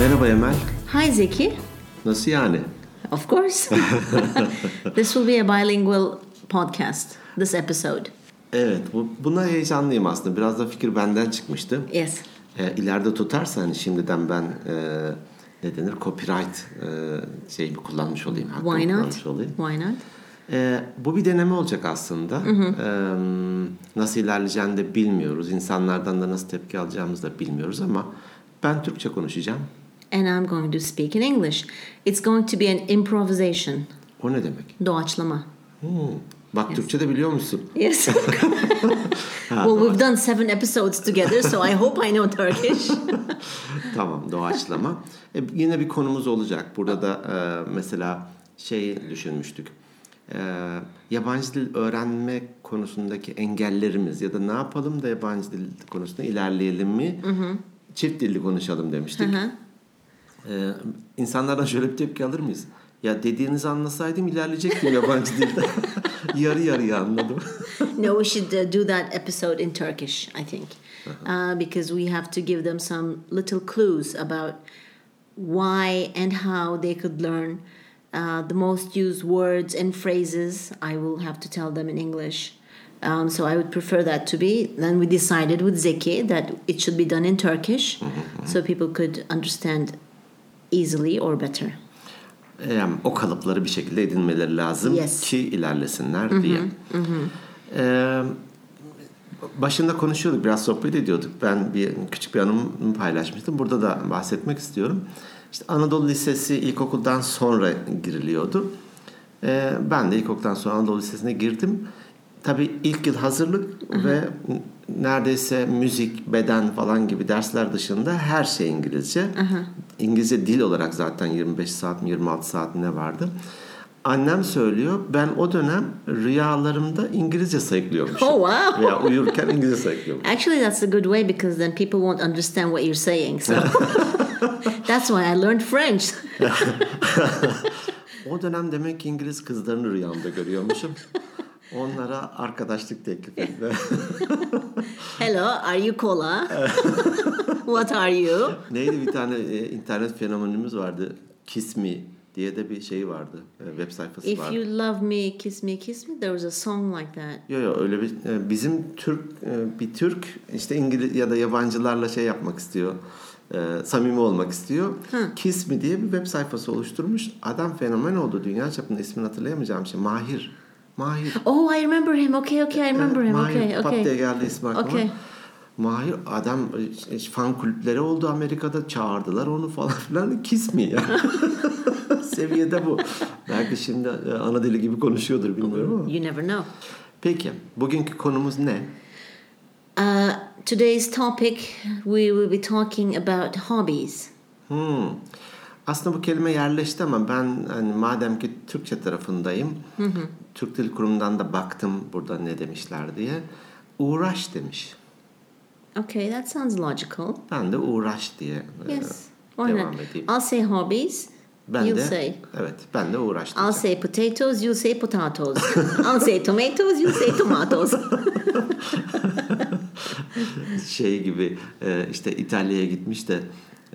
Merhaba Emel. Hi, Zeki. Nasıl yani? Of course. this will be a bilingual podcast, this episode. Evet, bu, buna heyecanlıyım aslında. Biraz da fikir benden çıkmıştı. Yes. E, ileride tutarsa hani şimdiden ben e, ne denir copyright e, şeyi kullanmış olayım. Why not? kullanmış olayım. Why not? E, bu bir deneme olacak aslında. E, nasıl ilerleyeceğini de bilmiyoruz. İnsanlardan da nasıl tepki alacağımızı da bilmiyoruz ama ben Türkçe konuşacağım. And I'm going to speak in English. It's going to be an improvisation. O ne demek? Doğaçlama. Hmm. Bak Türkçe de biliyor musun? Yes. well, we've done seven episodes together, so I hope I know Turkish. Tamam doğaçlama. E, yine bir konumuz olacak. Burada da e, mesela şey düşünmüştük. E, yabancı dil öğrenme konusundaki engellerimiz ya da ne yapalım da yabancı dil konusunda ilerleyelim mi? Çift dilli konuşalım demiştik. E, insanlardan şöyle bir tepki alır mıyız? Ya dediğinizi anlasaydım ilerleyecektim yabancı dilde. yarı yarıya anladım. no, we should uh, do that episode in Turkish, I think, uh, because we have to give them some little clues about why and how they could learn uh, the most used words and phrases. I will have to tell them in English. Um, so I would prefer that to be. Then we decided with Zeki that it should be done in Turkish, so people could understand easily or better. e, o kalıpları bir şekilde edinmeleri lazım Yes. ki ilerlesinler diye. E, başında konuşuyorduk, biraz sohbet ediyorduk. Ben bir küçük bir anımı paylaşmıştım. Burada da bahsetmek istiyorum. İşte Anadolu Lisesi ilkokuldan sonra giriliyordu. E, ben de ilkokuldan sonra Anadolu Lisesi'ne girdim. Tabii ilk yıl hazırlık ve neredeyse müzik, beden falan gibi dersler dışında her şey İngilizce. İngilizce dil olarak zaten 25 saat mi 26 saat mi ne vardı. Annem söylüyor ben o dönem rüyalarımda İngilizce sayıklıyormuşum. Oh, wow. Veya uyurken İngilizce sayıklıyormuşum. Actually, that's a good way because then people won't understand what you're saying. So that's why I learned French. O dönem demek ki İngiliz kızlarını rüyamda görüyormuşum. Onlara arkadaşlık teklif etti. Hello, are you cola? what are you? Neydi bir tane e, internet fenomenimiz vardı. Kiss Me diye de bir şey vardı. E, web sayfası If vardı. you love me, kiss me, kiss me. There was a song like that. Yok yok öyle bir e, bizim Türk e, bir Türk işte İngiliz ya da yabancılarla şey yapmak istiyor. E, samimi olmak istiyor. Kiss Me diye bir web sayfası oluşturmuş. Adam fenomen oldu. Dünya çapında ismini hatırlayamayacağım şey. Mahir. Mahir. Oh, I remember him. Okay, okay, I remember him. Mahir Okay, pat diye okay. geldi ismi aklıma. Okay. Mahir adam e, fan kulüpleri oldu Amerika'da çağırdılar onu falan filan kiss me ya. Seviyede bu. Belki şimdi e, ana dili gibi konuşuyordur bilmiyorum ama. You never know. Peki bugünkü konumuz ne? Uh, today's topic, we will be talking about hobbies. Hmm. Aslında bu kelime yerleşti ama ben hani madem ki Türkçe tarafındayım. Türk Dil Kurumu'ndan da baktım burada ne demişler diye. Uğraş demiş. Okay, that sounds logical. Ben de uğraş diye e, Yes. Why devam not? edeyim. I'll say hobbies. Ben you'll de say. evet ben de uğraş I'll say potatoes, you say potatoes. I'll say tomatoes, you say tomatoes. şey gibi e, işte İtalya'ya gitmiş de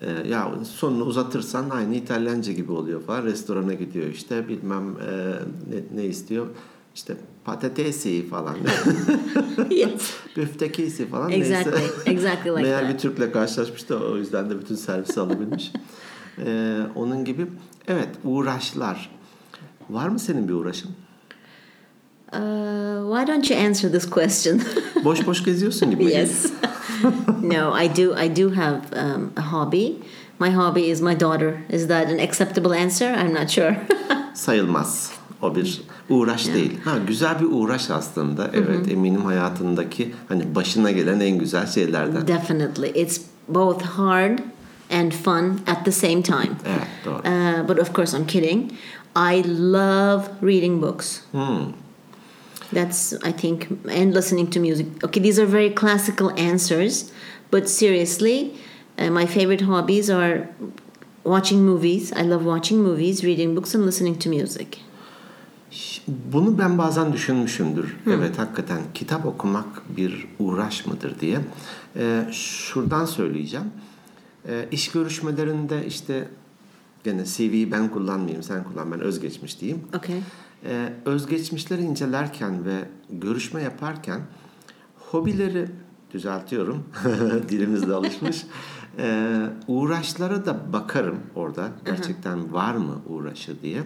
e, ya sonunu uzatırsan aynı İtalyanca gibi oluyor falan. Restorana gidiyor işte bilmem e, ne, ne istiyor işte patatesi falan. yes. Falan Exactly. neyse. Exactly like Meğer that. bir Türk'le karşılaşmış da o yüzden de bütün servisi alabilmiş. E, onun gibi evet uğraşlar. Var mı senin bir uğraşın? Uh, why don't you answer this question? Boş boş geziyorsun gibi. yes. no, I do. I do have um, a hobby. My hobby is my daughter. Is that an acceptable answer? I'm not sure. sayılmaz. O bir uğraş değil. Ha güzel bir uğraş aslında. Evet eminim hayatındaki hani başına gelen en güzel şeylerden. Definitely, it's both hard and fun at the same time. Evet doğru. Uh, but of course, I'm kidding. I love reading books. Hmm. That's, I think, and listening to music. Okay, these are very classical answers, but seriously, uh, my favorite hobbies are watching movies. I love watching movies, reading books, and listening to music. Bunu ben bazen düşünmüşümdür. Evet hakikaten kitap okumak bir uğraş mıdır diye. Ee, şuradan söyleyeceğim. E, iş görüşmelerinde işte gene CV'yi ben kullanmayayım sen kullan ben özgeçmiş diyeyim. Okay. Ee, özgeçmişleri incelerken ve görüşme yaparken hobileri düzeltiyorum. Dilimizde alışmış. Ee, uğraşlara da bakarım orada. Gerçekten var mı uğraşı diye.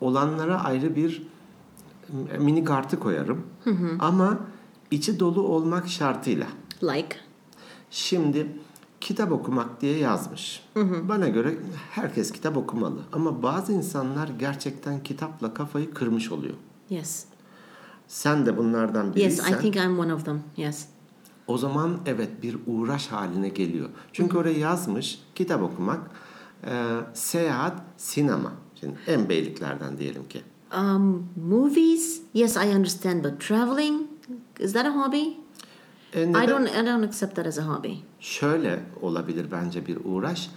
Olanlara ayrı bir mini kartı koyarım. Ama içi dolu olmak şartıyla. Like. Şimdi kitap okumak diye yazmış. Bana göre herkes kitap okumalı. Ama bazı insanlar gerçekten kitapla kafayı kırmış oluyor. Yes. Sen de bunlardan Yes, biriysen I think I'm one of them. Yes. o zaman evet bir uğraş haline geliyor. Çünkü oraya yazmış kitap okumak, e, seyahat, sinema. Şimdi en beyliklerden diyelim ki. Um, movies. Yes, I understand, but traveling is that a hobby? E, I neden- don't. I don't accept that as a hobby. Şöyle olabilir bence bir uğraş.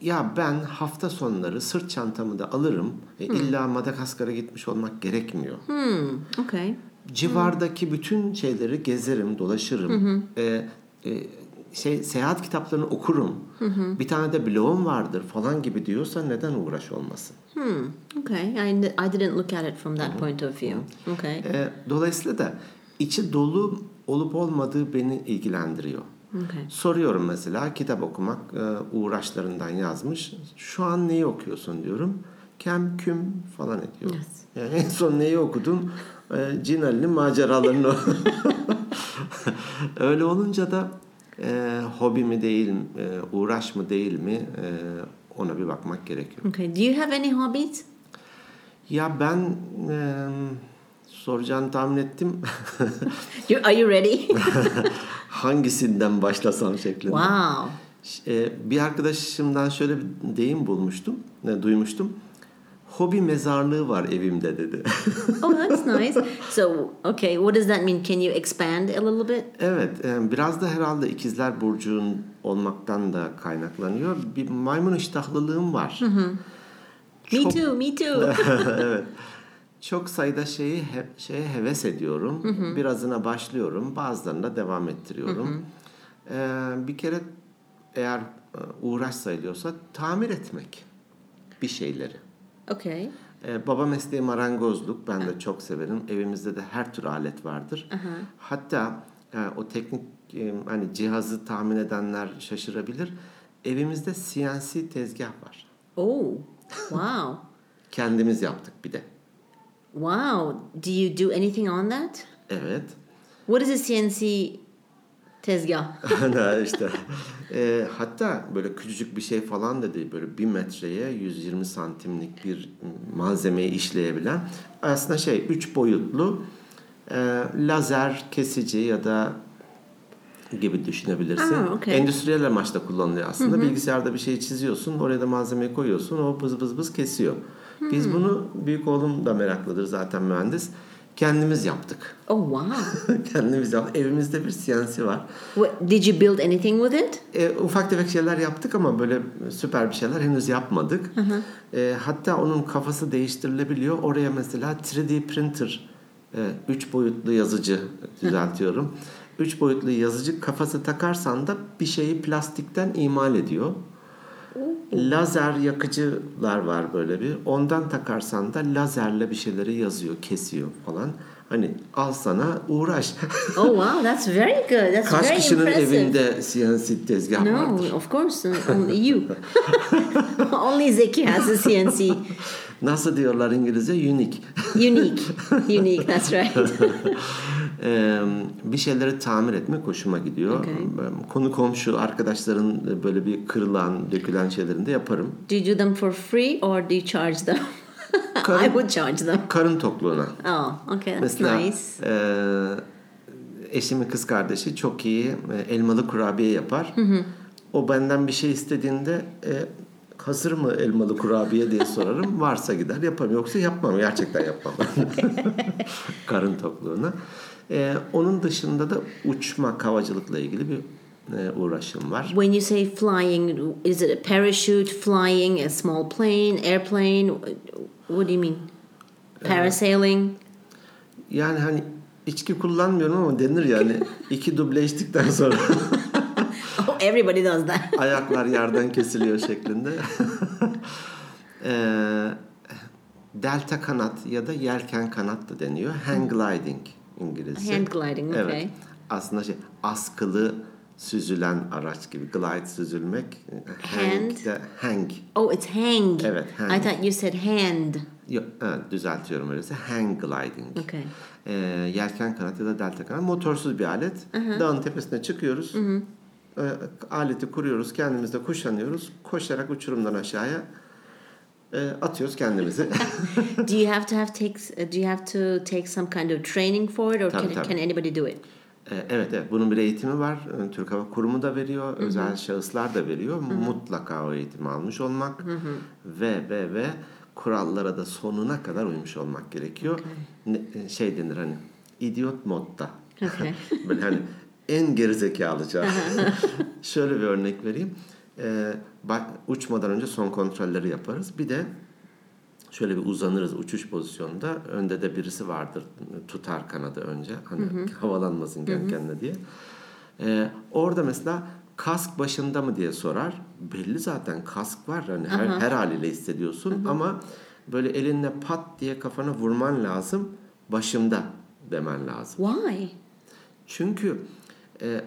Ya ben hafta sonları sırt çantamı da alırım. E, illa Madagaskar'a gitmiş olmak gerekmiyor. Hmm. Okay. Civardaki bütün şeyleri gezerim, dolaşırım. E, e, şey seyahat kitaplarını okurum. Bir tane de blogum vardır falan gibi diyorsa neden uğraş olmasın? Hmm. Okay. I, I didn't look at it from that point of view. Okay. E, dolayısıyla da içi dolu olup olmadığı beni ilgilendiriyor. Okay. Soruyorum mesela kitap okumak e, uğraşlarından yazmış. Şu an neyi okuyorsun diyorum. Kem küm falan ediyor. Yes. Yani en son neyi okudun? E, Cin Ali'nin maceralarını. Öyle olunca da e, hobi mi değil, e, uğraş mı değil mi e, ona bir bakmak gerekiyor. Okay. Do you have any hobbies? Ya ben e, soracağını tahmin ettim. Are you ready? Hangisinden başlasam şeklinde. wow. E, bir arkadaşımdan şöyle bir deyim bulmuştum, duymuştum. Hobi mezarlığı var evimde dedi. Oh, that's nice. So, okay, what does that mean? Can you expand a little bit? evet, e, biraz da herhalde ikizler burcuğun olmaktan da kaynaklanıyor. Bir maymun iştahlılığım var. Me Çok- too. Me too. evet. Çok sayıda şeyi he, şeye heves ediyorum. Birazına başlıyorum, bazılarına devam ettiriyorum. E, bir kere eğer e, uğraş sayılıyorsa tamir etmek bir şeyleri. okay. Ee, baba mesleği marangozluk. Ben de çok severim. Evimizde de her tür alet vardır. Hatta e, o teknik e, hani cihazı tahmin edenler şaşırabilir. Evimizde CNC tezgah var. Oh, wow. Kendimiz yaptık bir de. Wow. Do you do anything on that? Evet. What is a CNC tezgah? İşte e, hatta böyle küçücük bir şey falan da değil böyle bir metreye 120 santimlik bir malzemeyi işleyebilen aslında şey üç boyutlu e, lazer kesici ya da gibi düşünebilirsin. Aa, okey. Endüstriyel amaçla kullanılıyor aslında. Bilgisayarda bir şey çiziyorsun, oraya da malzemeyi koyuyorsun, o bız bız bız kesiyor. Biz bunu büyük oğlum da meraklıdır zaten mühendis. Kendimiz yaptık. Oh, wow. Kendimiz yaptık. Evimizde bir CNC var. What, did you build anything with it? E, ufak tefek şeyler yaptık ama böyle süper bir şeyler henüz yapmadık. E, hatta onun kafası değiştirilebiliyor. Oraya mesela 3D printer, 3 boyutlu yazıcı düzeltiyorum. 3 boyutlu yazıcı kafası takarsan da bir şeyi plastikten imal ediyor. Lazer yakıcılar var böyle bir. Ondan takarsan da lazerle bir şeyleri yazıyor, kesiyor falan. Hani al sana uğraş. Oh, wow. That's very good. That's Kaç very kişinin impressive. evinde CNC tezgah No, vardır? of course, uh, only you. only Zeki has a CNC. Nasıl diyorlar İngilizce? Unique. Unique. Unique, that's right. Ee, bir şeyleri tamir etmek hoşuma gidiyor. Okay. Konu komşu arkadaşların böyle bir kırılan, dökülen şeylerini de yaparım. Do you do them for free or do you charge them? I Karın- would charge them. Karın tokluğuna. Oh, okay, that's Mesela nice. e, eşimin kız kardeşi çok iyi e, elmalı kurabiye yapar. O benden bir şey istediğinde e, hazır mı elmalı kurabiye diye sorarım. Varsa gider yaparım. Yoksa yapmam. Gerçekten yapmam. Karın tokluğuna. E, onun dışında da uçma, havacılıkla ilgili bir e, uğraşım var. When you say flying, is it a parachute, flying, a small plane, airplane? What do you mean? Parasailing? Yani hani içki kullanmıyorum ama denir yani. iki duble içtikten sonra Oh, Everybody does that. Ayaklar yerden kesiliyor şeklinde. Ee, delta kanat ya da yelken kanat da deniyor. Hang gliding İngilizce. Hand gliding, okay. Evet. Aslında şey askılı süzülen araç gibi. Glide süzülmek. Hang Hand. de hang. Oh, it's hang. Evet, hang. I thought you said hand. Yok, evet, düzeltiyorum öyleyse. Hang gliding. Okay. Ee, yelken kanat ya da delta kanat motorsuz bir alet. Dağın tepesine çıkıyoruz. Ee, aleti kuruyoruz. Kendimiz de kuşanıyoruz. Koşarak uçurumdan aşağıya e, atıyoruz kendimizi. do you have to have takes? Uh, do you have to take some kind of training for it, or Tabii, can, tabii. can anybody do it? Ee, evet evet bunun bir eğitimi var. Ee, Türk Hava Kurumu da veriyor. Özel şahıslar da veriyor. Mutlaka o eğitimi almış olmak ve ve ve kurallara da sonuna kadar uymuş olmak gerekiyor. Ne- e, şey denir hani idiot modda. Okay. Böyle hani en gerizekalıca. Şöyle bir örnek vereyim. Ee, uçmadan önce son kontrolleri yaparız. Bir de şöyle bir uzanırız uçuş pozisyonunda. Önde de birisi vardır. Tutar kanadı önce. Hani havalanmasın kendi kendine diye. Ee, orada mesela kask başında mı diye sorar. Belli zaten kask var. Hani her, her haliyle hissediyorsun ama böyle elinle pat diye kafana vurman lazım. Başımda demen lazım. Why? Çünkü e,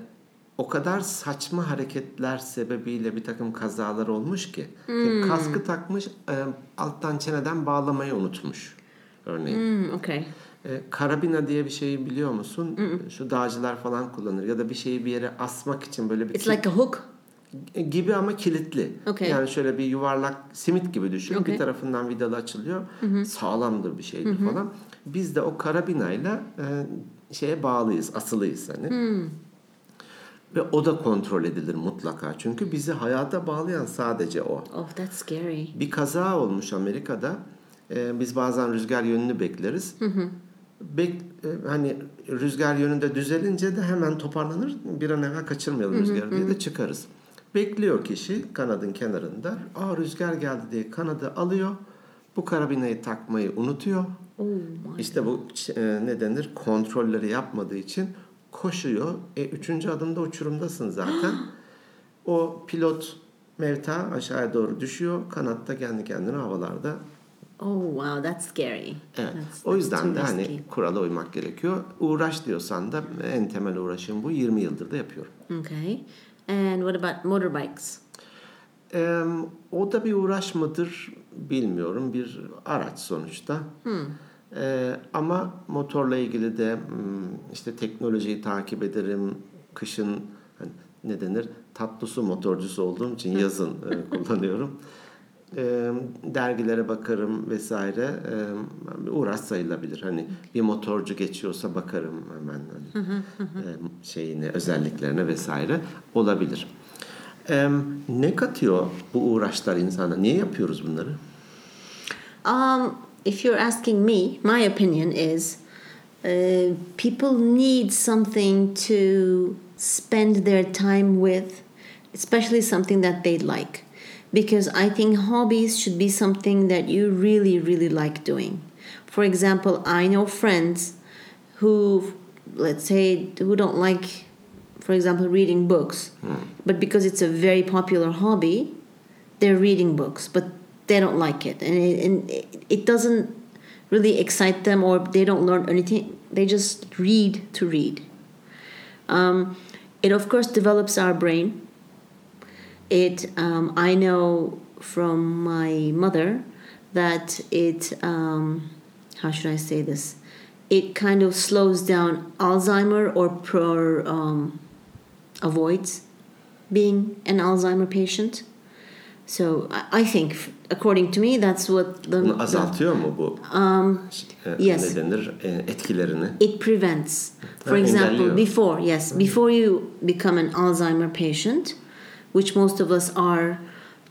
o kadar saçma hareketler sebebiyle bir takım kazalar olmuş ki. E, Kaskı takmış, e, alttan çeneden bağlamayı unutmuş. Örneğin. Hmm, okay. E, karabina diye bir şeyi biliyor musun? Şu dağcılar falan kullanır. Ya da bir şeyi bir yere asmak için böyle bir It's like a hook. gibi ama kilitli. Okay. Yani şöyle bir yuvarlak simit gibi düşün. Okay. Bir tarafından vidalı açılıyor. Sağlamdır bir şeydir falan. Biz de o karabinayla e, şeye bağlıyız, asılıyız hani. Ve o da kontrol edilir mutlaka. Çünkü bizi hayata bağlayan sadece o. Oh, that's scary. Bir kaza olmuş Amerika'da. Ee, biz bazen rüzgar yönünü bekleriz. Bek, e, hani rüzgar yönünde düzelince de hemen toparlanır. Bir an evvel kaçırmayalım rüzgarı diye de çıkarız. Bekliyor kişi kanadın kenarında. Aa rüzgar geldi diye kanadı alıyor. Bu karabinayı takmayı unutuyor. Oh my. İşte bu e, ne denir? Kontrolleri yapmadığı için koşuyor. E, üçüncü adımda uçurumdasın zaten. o pilot mevta aşağıya doğru düşüyor. Kanatta kendi kendine havalarda. Oh wow, that's scary. Evet. That's, o yüzden de hani risky. kurala uymak gerekiyor. Uğraş diyorsan da en temel uğraşım bu. 20 yıldır da yapıyorum. Okay. And what about motorbikes? Ee, o da bir uğraş mıdır bilmiyorum. Bir araç sonuçta. Ee, ama motorla ilgili de hmm, işte teknolojiyi takip ederim. Kışın hani ne denir? Tatlı su motorcusu olduğum için yazın e, kullanıyorum. Ee, dergilere bakarım vesaire. Bir uğraş sayılabilir. Hani bir motorcu geçiyorsa bakarım hemen hani, e, şeyine, özelliklerine vesaire olabilir. Ee, ne katıyor bu uğraşlar insana? Niye yapıyoruz bunları? Um, if you're asking me, my opinion is uh, people need something to spend their time with, especially something that they like. Because I think hobbies should be something that you really, really like doing. For example, I know friends who, let's say, who don't like, for example, reading books, but because it's a very popular hobby, they're reading books, but they don't like it, and it, and it- doesn't really excite them, or they don't learn anything. They just read to read. Um, it of course develops our brain. It um, I know from my mother that it um, how should I say this? It kind of slows down Alzheimer or pro, um, avoids being an Alzheimer patient. So I, think, according to me, that's what the, Bunu azaltıyor mu bu? e, yes. Ne denir? Etkilerini. it prevents. For Uh, example, engelliyor. before yes, before you become an Alzheimer patient, which most of us are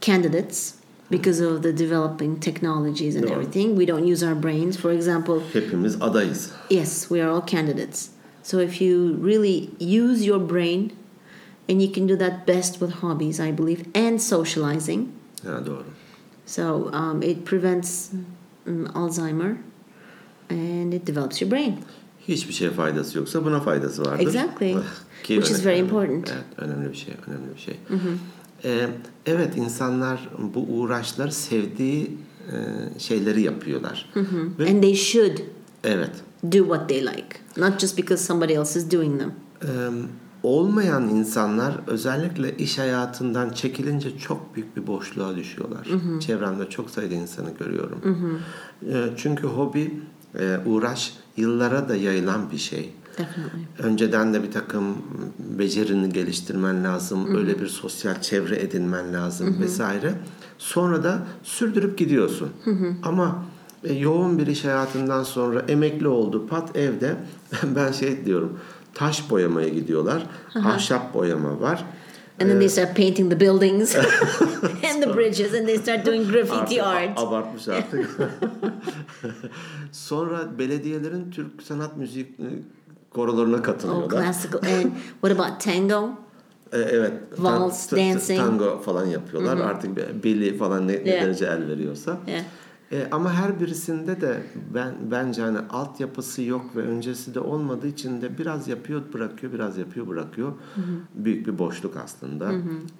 candidates because of the developing technologies and Doğru. everything. We don't use our brains. For example, Hepimiz adayız. yes, we are all candidates. So if you really use your brain, and you can do that best with hobbies, I believe, and socializing. Doğru. So um, it prevents um, Alzheimer, and it develops your brain. Hiçbir şeye faydası yoksa buna faydası vardır. Exactly. Ki Which is very important. Evet, önemli bir şey, önemli bir şey. Ee, evet, insanlar bu uğraşları sevdiği e, şeyleri yapıyorlar. Ve And they should evet, do what they like, not just because somebody else is doing them. e, olmayan insanlar özellikle iş hayatından çekilince çok büyük bir boşluğa düşüyorlar. Çevremde çok sayıda insanı görüyorum. E, çünkü hobi, e, uğraş yıllara da yayılan bir şey. Definitely. Önceden de bir takım becerini geliştirmen lazım, öyle bir sosyal çevre edinmen lazım vesaire. Sonra da sürdürüp gidiyorsun. Ama e, yoğun bir iş hayatından sonra emekli oldu, pat evde ben şey diyorum, taş boyamaya gidiyorlar, ahşap boyama var. And then they start painting the buildings and the bridges, and they start doing graffiti Artık art. Abartmış artık. Sonra belediyelerin Türk sanat müzik e, korolarına Oh, katılıyorlar. classical. And what about tango? E, Evet. Vals, dancing. Tango falan yapıyorlar. Artık be- belli falan ne, ne derece el veriyorsa. Yeah. E, ama her birisinde de ben bence hani altyapısı yok ve öncesi de olmadığı için de biraz yapıyor bırakıyor, biraz yapıyor bırakıyor. Büyük bir boşluk aslında.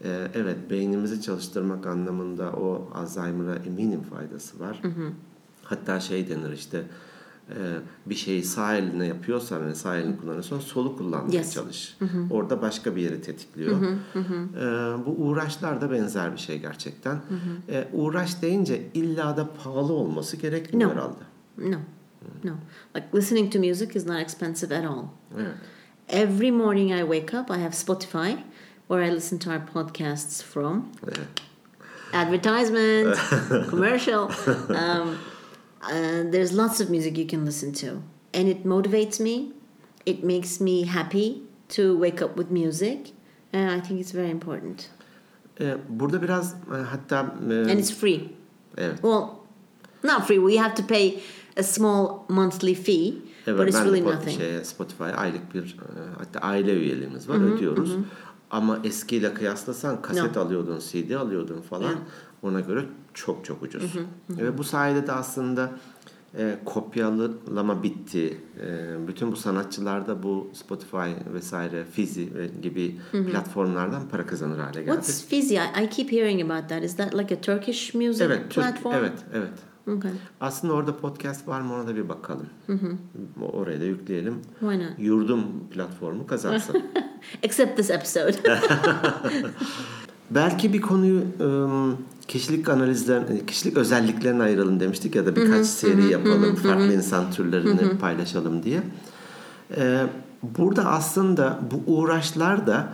E, evet beynimizi çalıştırmak anlamında o Alzheimer'a eminim faydası var. Hatta şey denir işte bir şeyi sağ eline yapıyorsan hani sağ elini kullanırsan solu kullanmaya Yes. çalış. Orada başka bir yeri tetikliyor. E, bu uğraşlar da benzer bir şey gerçekten. E, uğraş deyince illa da pahalı olması gerekmiyor No. herhalde. No, no. Like listening to music is not expensive at all. Evet. Every morning I wake up, I have Spotify where I listen to our podcasts from. Evet. Advertisement, commercial. Um, uh, there's lots of music you can listen to. And it motivates me. It makes me happy to wake up with music. And I think it's very important. E, burada biraz e, hatta e, And it's free. evet. Well, not free. We have to pay a small monthly fee, Evet, but it's ben really nothing. şeye, Spotify aylık bir e, hatta aile üyeliğimiz var ödüyoruz. Ama eskiyle kıyaslasan kaset alıyordun, CD alıyordun falan. Ona göre çok çok ucuz. Ve bu sayede de aslında e, kopyalama bitti. E, bütün bu sanatçılar da bu Spotify vesaire, Fizi gibi platformlardan para kazanır hale geldi. What's Fizi? I, I keep hearing about that. Is that like a Turkish music evet, Türk- platform? evet, evet. Okay. Aslında orada podcast var mı ona da bir bakalım. Oraya da yükleyelim. Why not? Yurdum platformu kazansın. Except this episode. Belki bir konuyu kişilik analizler, kişilik özelliklerine ayıralım demiştik ya da birkaç seri yapalım, farklı insan türlerini paylaşalım diye. Ee, burada aslında bu uğraşlar da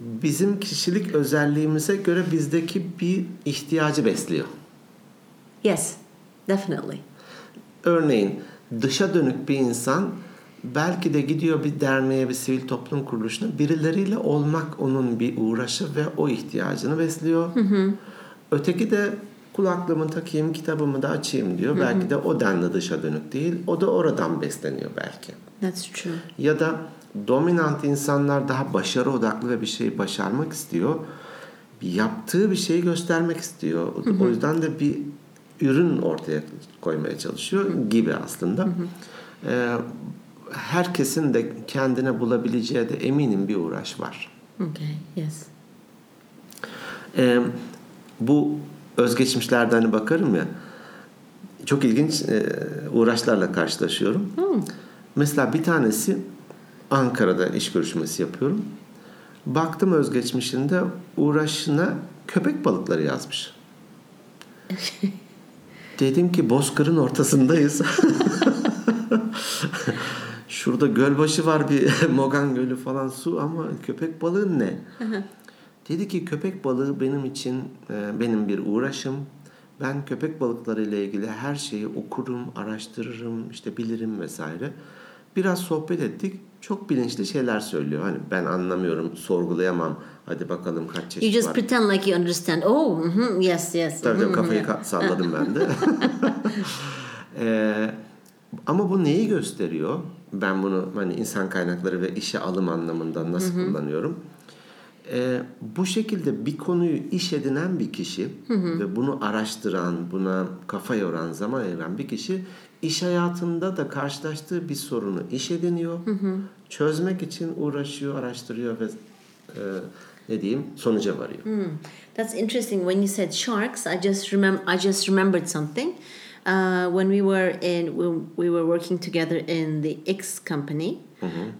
bizim kişilik özelliğimize göre bizdeki bir ihtiyacı besliyor. yes, definitely. Örneğin dışa dönük bir insan belki de gidiyor bir derneğe, bir sivil toplum kuruluşuna birileriyle olmak onun bir uğraşı ve o ihtiyacını besliyor. Öteki de kulaklığımı takayım, kitabımı da açayım diyor. Belki de o denli dışa dönük değil. O da oradan besleniyor belki. That's true. Ya da dominant insanlar daha başarı odaklı ve bir şeyi başarmak istiyor. Yaptığı bir şeyi göstermek istiyor. O yüzden de bir ürün ortaya koymaya çalışıyor gibi aslında. Ee, herkesin de kendine bulabileceği de eminim bir uğraş var. Okay, yes. Ee, bu özgeçmişlerden hani bakarım ya çok ilginç e, uğraşlarla karşılaşıyorum. Mesela bir tanesi Ankara'da iş görüşmesi yapıyorum. Baktım özgeçmişinde uğraşına köpek balıkları yazmış. Dedim ki Bozkır'ın ortasındayız. Şurada gölbaşı var bir Mogan Gölü falan su ama köpek balığı ne? Dedi ki köpek balığı benim için e, benim bir uğraşım. Ben köpek balıkları ile ilgili her şeyi okurum, araştırırım, işte bilirim vesaire. Biraz sohbet ettik. Çok bilinçli şeyler söylüyor. Hani ben anlamıyorum, sorgulayamam. Hadi bakalım kaç çeşit You just var. pretend like you understand. Oh, mhm, yes, yes. Tabii tabii mhm, kafayı ka- salladım ben de. Ee, ama bu neyi gösteriyor? Ben bunu hani insan kaynakları ve işe alım anlamında nasıl kullanıyorum? Ee, bu şekilde bir konuyu iş edinen bir kişi ve bunu araştıran, buna kafa yoran, zaman ayıran bir kişi iş hayatında da karşılaştığı bir sorunu iş ediniyor. Çözmek için uğraşıyor, araştırıyor ve e, ne diyeyim sonuca varıyor. That's interesting. When you said sharks, I just remember. I just remembered something. Uh, when we were in, when we were working together in the X company.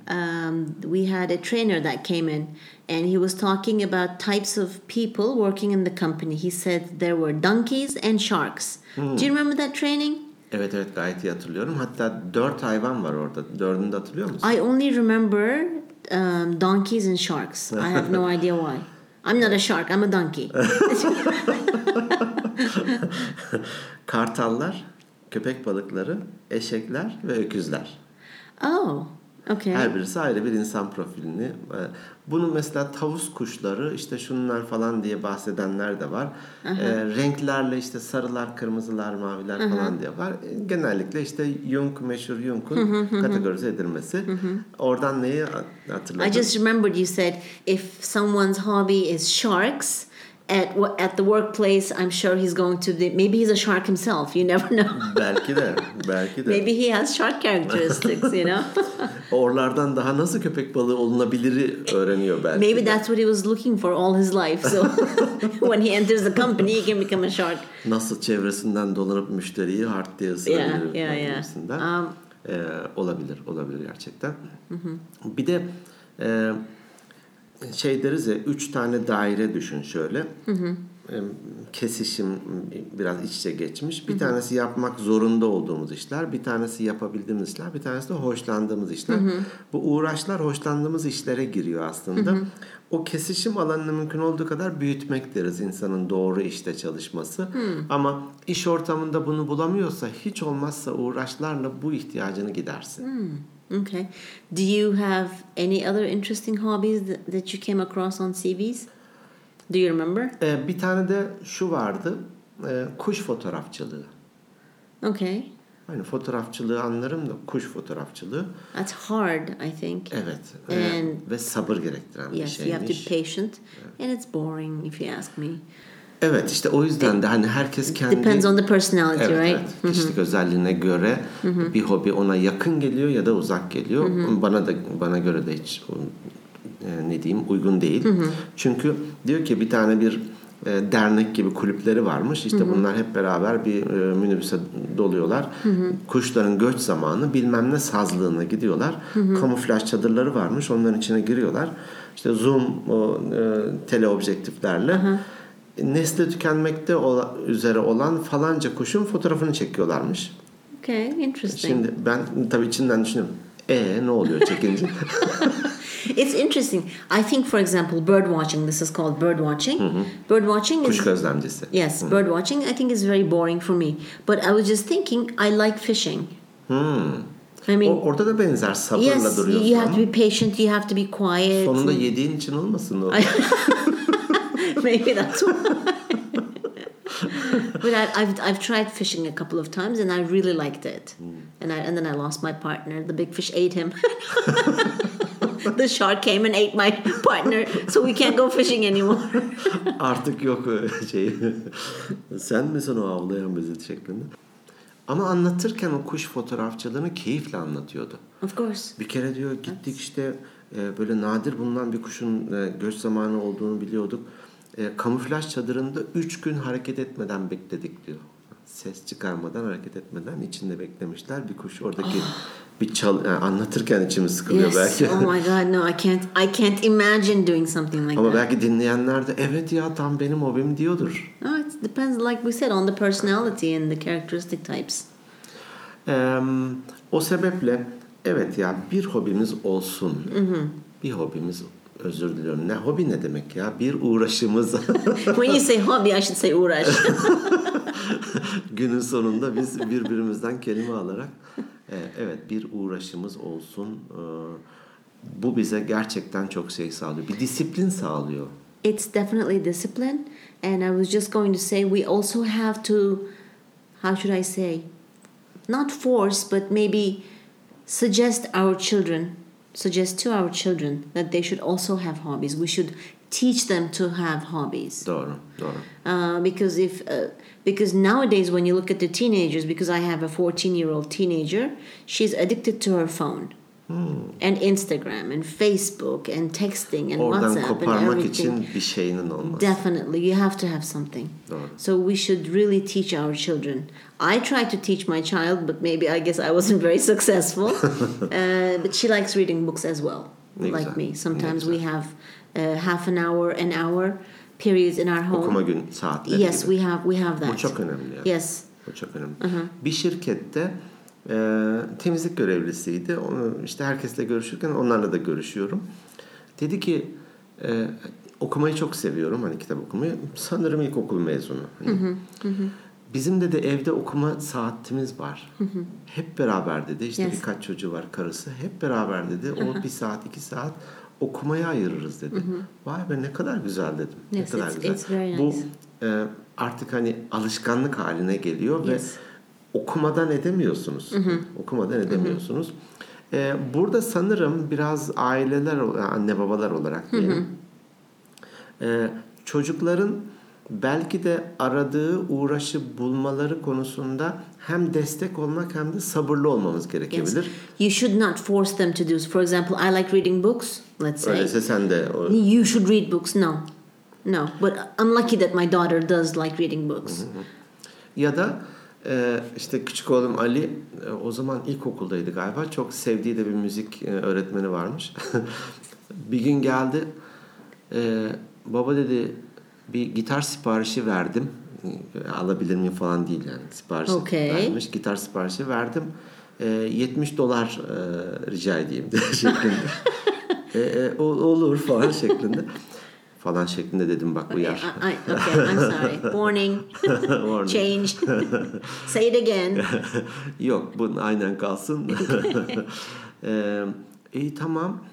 Um, we had a trainer that came in, and he was talking about types of people working in the company. He said there were donkeys and sharks. Do you remember that training? Evet evet gayet iyi hatırlıyorum. Hatta dört hayvan var orada. Dördünü de hatırlıyor musun? I only remember um, donkeys and sharks. I have no idea why. I'm not a shark. I'm a donkey. Kartallar, köpek balıkları, eşekler ve öküzler. oh, okay. Her birisi ayrı bir insan profilini. e, Bunu mesela tavus kuşları işte şunlar falan diye bahsedenler de var. E, renklerle işte sarılar, kırmızılar, maviler falan diye var. E, Genellikle işte Jung meşhur Jung'un kategorize edilmesi. Oradan neyi hatırladın? I just remembered you said if someone's hobby is sharks at at the workplace, I'm sure he's going to be maybe he's a shark himself. You never know. belki de, belki de. maybe he has shark characteristics. You know. Oralardan daha nasıl köpek balığı olunabiliri öğreniyor belki. maybe de. that's what he was looking for all his life. So when he enters the company, he can become a shark. Nasıl çevresinden dolanıp müşteriyi hard diye ısırabilir. Yeah, yeah, yeah. Um, Ee, olabilir, olabilir gerçekten. Bir de e, şey deriz ya, üç tane daire düşün şöyle. E, Kesişim biraz iç içe geçmiş. Bir tanesi yapmak zorunda olduğumuz işler, bir tanesi yapabildiğimiz işler, bir tanesi de hoşlandığımız işler. Bu uğraşlar hoşlandığımız işlere giriyor aslında. O kesişim alanını mümkün olduğu kadar büyütmek deriz insanın doğru işte çalışması. Ama iş ortamında bunu bulamıyorsa hiç olmazsa uğraşlarla bu ihtiyacını gidersin. Okay. Do you have any other interesting hobbies that, that you came across on CVs? Do you remember? Ee, bir tane de şu vardı. e, kuş fotoğrafçılığı. Okay. Hani fotoğrafçılığı anlarım da kuş fotoğrafçılığı. That's hard, I think. Evet. And- ve sabır gerektiren bir Yes, you have to şeymiş. be patient, and it's boring if you ask me. Evet işte o yüzden de hani herkes kendi Depends on the personality, Evet, right? evet. Kişilik özelliğine göre bir hobi ona yakın geliyor ya da uzak geliyor. Bana da bana göre de hiç e, ne diyeyim uygun değil. Çünkü diyor ki bir tane bir e, dernek gibi kulüpleri varmış. İşte bunlar hep beraber bir e, minibüse doluyorlar. Kuşların göç zamanı bilmem ne sazlığına gidiyorlar. Kamuflaj çadırları varmış. Onların içine giriyorlar. İşte zoom o, e, teleobjektiflerle nesli tükenmekte ola- üzere olan falanca kuşun fotoğrafını çekiyorlarmış. Okay, interesting. Şimdi ben tabii içinden düşünüyorum. E ne oluyor çekince? It's interesting. I think, for example, bird watching. This is called bird watching. Bird watching Kuş is gözlemcisi. yes, bird watching. I think is very boring for me. But I was just thinking, I like fishing. I O, mean, orada da benzer sabırla yes, duruyorsun you have to be patient. You have to be quiet. sonunda yediğin için olmasın o. Maybe that's why. but I, I've I've tried fishing a couple of times and I really liked it. And I and then I lost my partner. The big fish ate him. the shark came and ate my partner, so we can't go fishing anymore. Artık yok şey. Sen misin o avlayan bizi şeklinde. Ama anlatırken o kuş fotoğrafçılığını keyifle anlatıyordu. of course. Bir kere diyor gittik işte e, böyle nadir bulunan bir kuşun e, göç zamanı olduğunu biliyorduk. E, kamuflaj çadırında üç gün hareket etmeden bekledik diyor. Ses çıkarmadan hareket etmeden içinde beklemişler. Bir kuş oradaki bir çal yani anlatırken içimiz sıkılıyor Yes. belki. Oh my God, no, I can't. I can't imagine doing something like Ama that. belki dinleyenler de evet ya tam benim hobim diyordur. No, it depends, like we said, on the personality and the characteristic types. Eee, o sebeple evet ya bir hobimiz olsun. Bir hobimiz özür diliyorum. Ne hobi ne demek ya? Bir uğraşımız. When you say hobby, I should say uğraş. Günün sonunda biz birbirimizden kelime alarak e, evet bir uğraşımız olsun. E, bu bize gerçekten çok şey sağlıyor. Bir disiplin sağlıyor. it's definitely discipline and i was just going to say we also have to how should i say not force but maybe suggest our children suggest to our children that they should also have hobbies we should teach them to have hobbies. Doğru, doğru. Uh, because if uh, because nowadays when you look at the teenagers, because I have a 14 year old teenager, she's addicted to her phone. And Instagram and Facebook and texting and Oradan WhatsApp and everything. için bir şeyinin olması. Definitely, you have to have something. Doğru. So we should really teach our children. I try to teach my child, but maybe I guess I wasn't very successful. uh, but she likes reading books as well, Ne like güzel, me. Sometimes we have uh, half an hour, an hour periods in our home. Okuma gün saatleri yes, gibi. we have we have that. Bu çok önemli. Yani. Yes. Bu çok önemli. Bir şirkette e, temizlik görevlisiydi. Onu işte herkesle görüşürken onlarla da görüşüyorum. Dedi ki e, okumayı çok seviyorum hani kitap okumayı. Sanırım ilkokul mezunu. Hani. Bizim de de evde okuma saatimiz var. Hep beraber dedi. İşte Yes. birkaç çocuğu var karısı. Hep beraber dedi. O bir saat iki saat okumaya ayırırız dedi. Vay be ne kadar güzel dedim. Yes, ne kadar it's- güzel. it's very Bu nice. e, artık hani alışkanlık haline geliyor Yes. ve okumadan edemiyorsunuz. Okumadan edemiyorsunuz. E, burada sanırım biraz aileler, anne babalar olarak diyelim. E, çocukların belki de aradığı uğraşı bulmaları konusunda hem destek olmak hem de sabırlı olmamız Yes. gerekebilir. You should not force them to do. For example, I like reading books. Let's say Öyleyse sen de o, you should read books. No, no. But unlucky that my daughter does like reading books. Ya da e, işte küçük oğlum Ali e, o zaman ilkokuldaydı galiba. Çok sevdiği de bir müzik e, öğretmeni varmış. bir gün geldi. e, baba dedi bir gitar siparişi verdim. Alabilir miyim falan değil yani. Sipariş Okay. vermiş. Gitar siparişi verdim. E, 70 dolar e, rica edeyim de şeklinde. e, e, olur falan şeklinde. Falan şeklinde dedim bak bu Okay, yaş. I, I, okay, I'm sorry. Warning. Warning. Change. Say it again. Yok bu aynen kalsın. ee, iyi tamam.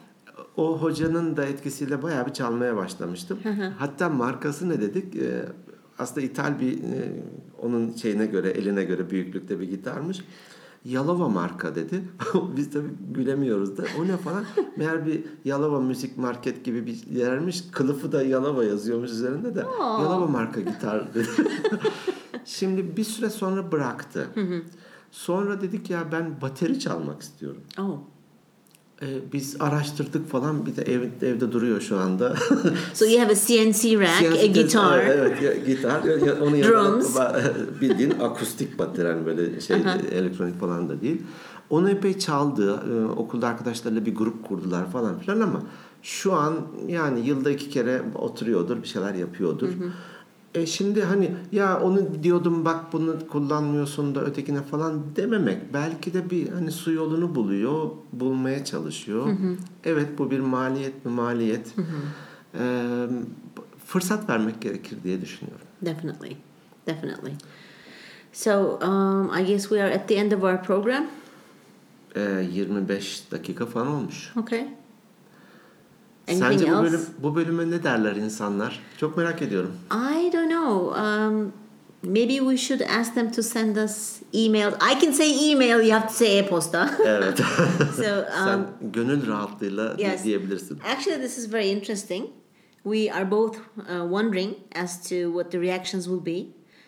O hocanın da etkisiyle bayağı bir çalmaya başlamıştım. Hatta markası ne dedik? Ee, aslında ithal bir e, onun şeyine göre eline göre büyüklükte bir gitarmış. Yalova marka dedi. Biz tabii gülemiyoruz da. O ne falan? Meğer bir Yalova müzik market gibi bir yermiş. Kılıfı da Yalova yazıyormuş üzerinde de. Yalova marka gitar dedi. Şimdi bir süre sonra bıraktı. Sonra dedik ya ben bateri çalmak istiyorum. Oh. Ee, biz araştırdık falan bir de ev, evde duruyor şu anda. So you have a CNC rack, a CNC guitar. Evet, ya, gitar. Ya, ya, onun yanında Drums. bildiğin akustik bateri yani böyle şey elektronik falan da değil. Onu epey çaldı. Ee, okulda arkadaşlarıyla bir grup kurdular falan filan ama şu an yani yılda iki kere oturuyordur, bir şeyler yapıyordur. E şimdi hani ya onu diyordum bak bunu kullanmıyorsun da ötekine falan dememek. Belki de bir hani su yolunu buluyor, bulmaya çalışıyor. Evet bu bir maliyet mi maliyet. Ee, fırsat vermek gerekir diye düşünüyorum. Definitely. Definitely. So um, I guess we are at the end of our program. Ee, 25 dakika falan olmuş. Okay. Anything Sence bu, else? bölüm, bu bölüme ne derler insanlar? Çok merak ediyorum. I don't know. Um, maybe we should ask them to send us email. I can say email. You have to say e-posta. Evet. so Sen um, gönül rahatlığıyla yes. diyebilirsin. actually, this is very interesting. We are both uh, wondering as to what the reactions will be.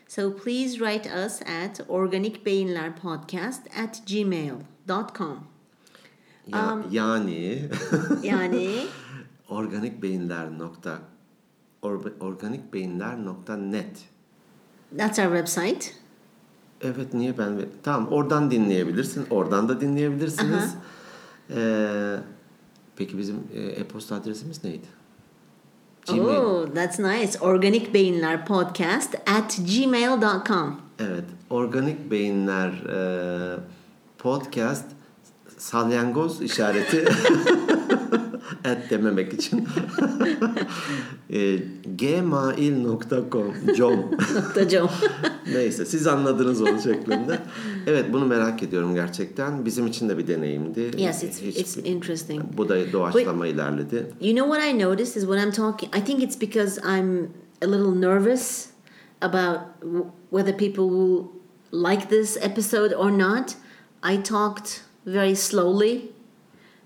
So please write us at organikbeyinlerpodcast at gmail.com. Ya, Um, yani Yani organikbeyinler nokta organikbeyinler.net that's our website. Evet niye ben tamam oradan dinleyebilirsin oradan da dinleyebilirsiniz. Ee, peki bizim e, e-posta adresimiz neydi? Gmail. Oh, that's nice. Organikbeyinlerpodcast at gmail.com. Evet organik beyinler e, podcast salyangoz işareti et dememek için e, gmail.com com. Neyse siz anladınız onu şeklinde. Evet bunu merak ediyorum gerçekten. Bizim için de bir deneyimdi. Yes, it's Hiç- it's interesting. bu da doğaçlama ilerledi. You know what I noticed is when I'm talking, I think it's because I'm a little nervous about whether people will like this episode or not. I talked very slowly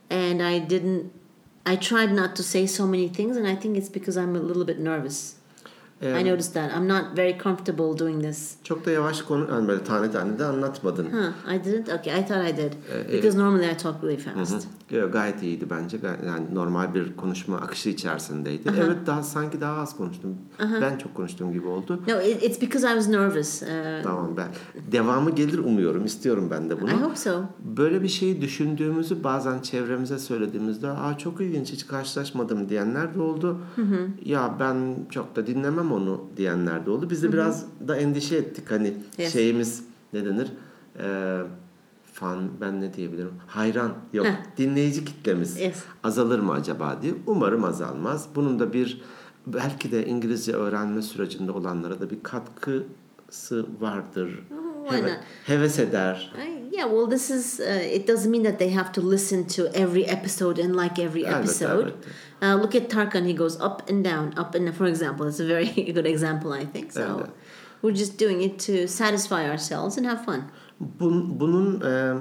and I didn't I tried not to say so many things, and I think it's because I'm a little bit nervous. Ee, I noticed that I'm not very comfortable doing this. Çok da yavaş konu, yani böyle tane tane de anlatmadın. Huh? I didn't. Okay, I thought I did Uh, because normally I talk really fast. Yo, Gayet iyiydi bence. Yani normal bir konuşma akışı içerisindeydi. Evet daha sanki daha az konuştum. Ben çok konuştuğum gibi oldu. No, it, it's because I was nervous. Uh, Tamam ben. Devamı gelir umuyorum. istiyorum ben de bunu. I hope so. Böyle bir şeyi düşündüğümüzü bazen çevremize söylediğimizde Aa, çok ilginç hiç karşılaşmadım diyenler de oldu. Ya ben çok da dinlemem onu diyenler de oldu. Biz de biraz da endişe ettik. Hani Yes. şeyimiz ne denir? Ee, fan ben ne diyebilirim? Hayran yok. Heh. Dinleyici kitlemiz Yes. azalır mı acaba diye. Umarım azalmaz. Bunun da bir belki de İngilizce öğrenme sürecinde olanlara da bir katkısı vardır. why Heve- not? heves eder. Yeah, well, this is. Uh, it doesn't mean that they have to listen to every episode and like every episode. elbette. Uh, look at Tarkan; he goes up and down, up and. For example, it's a very good example, I think. So Evet. we're just doing it to satisfy ourselves and have fun. Bun, bunun e,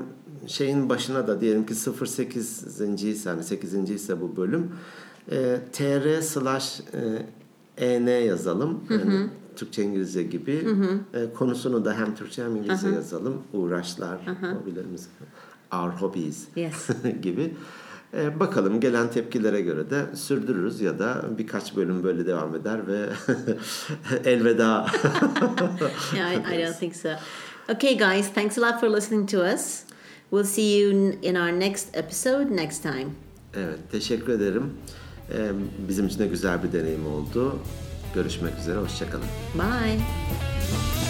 şeyin başına da diyelim ki 08. ise hani 8. ise bu bölüm e, tr slash en yazalım. Yani Türkçe İngilizce gibi. E, konusunu da hem Türkçe hem İngilizce yazalım. Uğraşlar, hobilerimiz, our hobbies Yes. gibi. E, bakalım gelen tepkilere göre de sürdürürüz ya da birkaç bölüm böyle devam eder ve elveda. yeah, I, I don't think so. Okay, guys, thanks a lot for listening to us. We'll see you in- our next episode next time. Evet, teşekkür ederim. Ee, Bizim için de güzel bir deneyim oldu. Görüşmek üzere, hoşçakalın. Bye.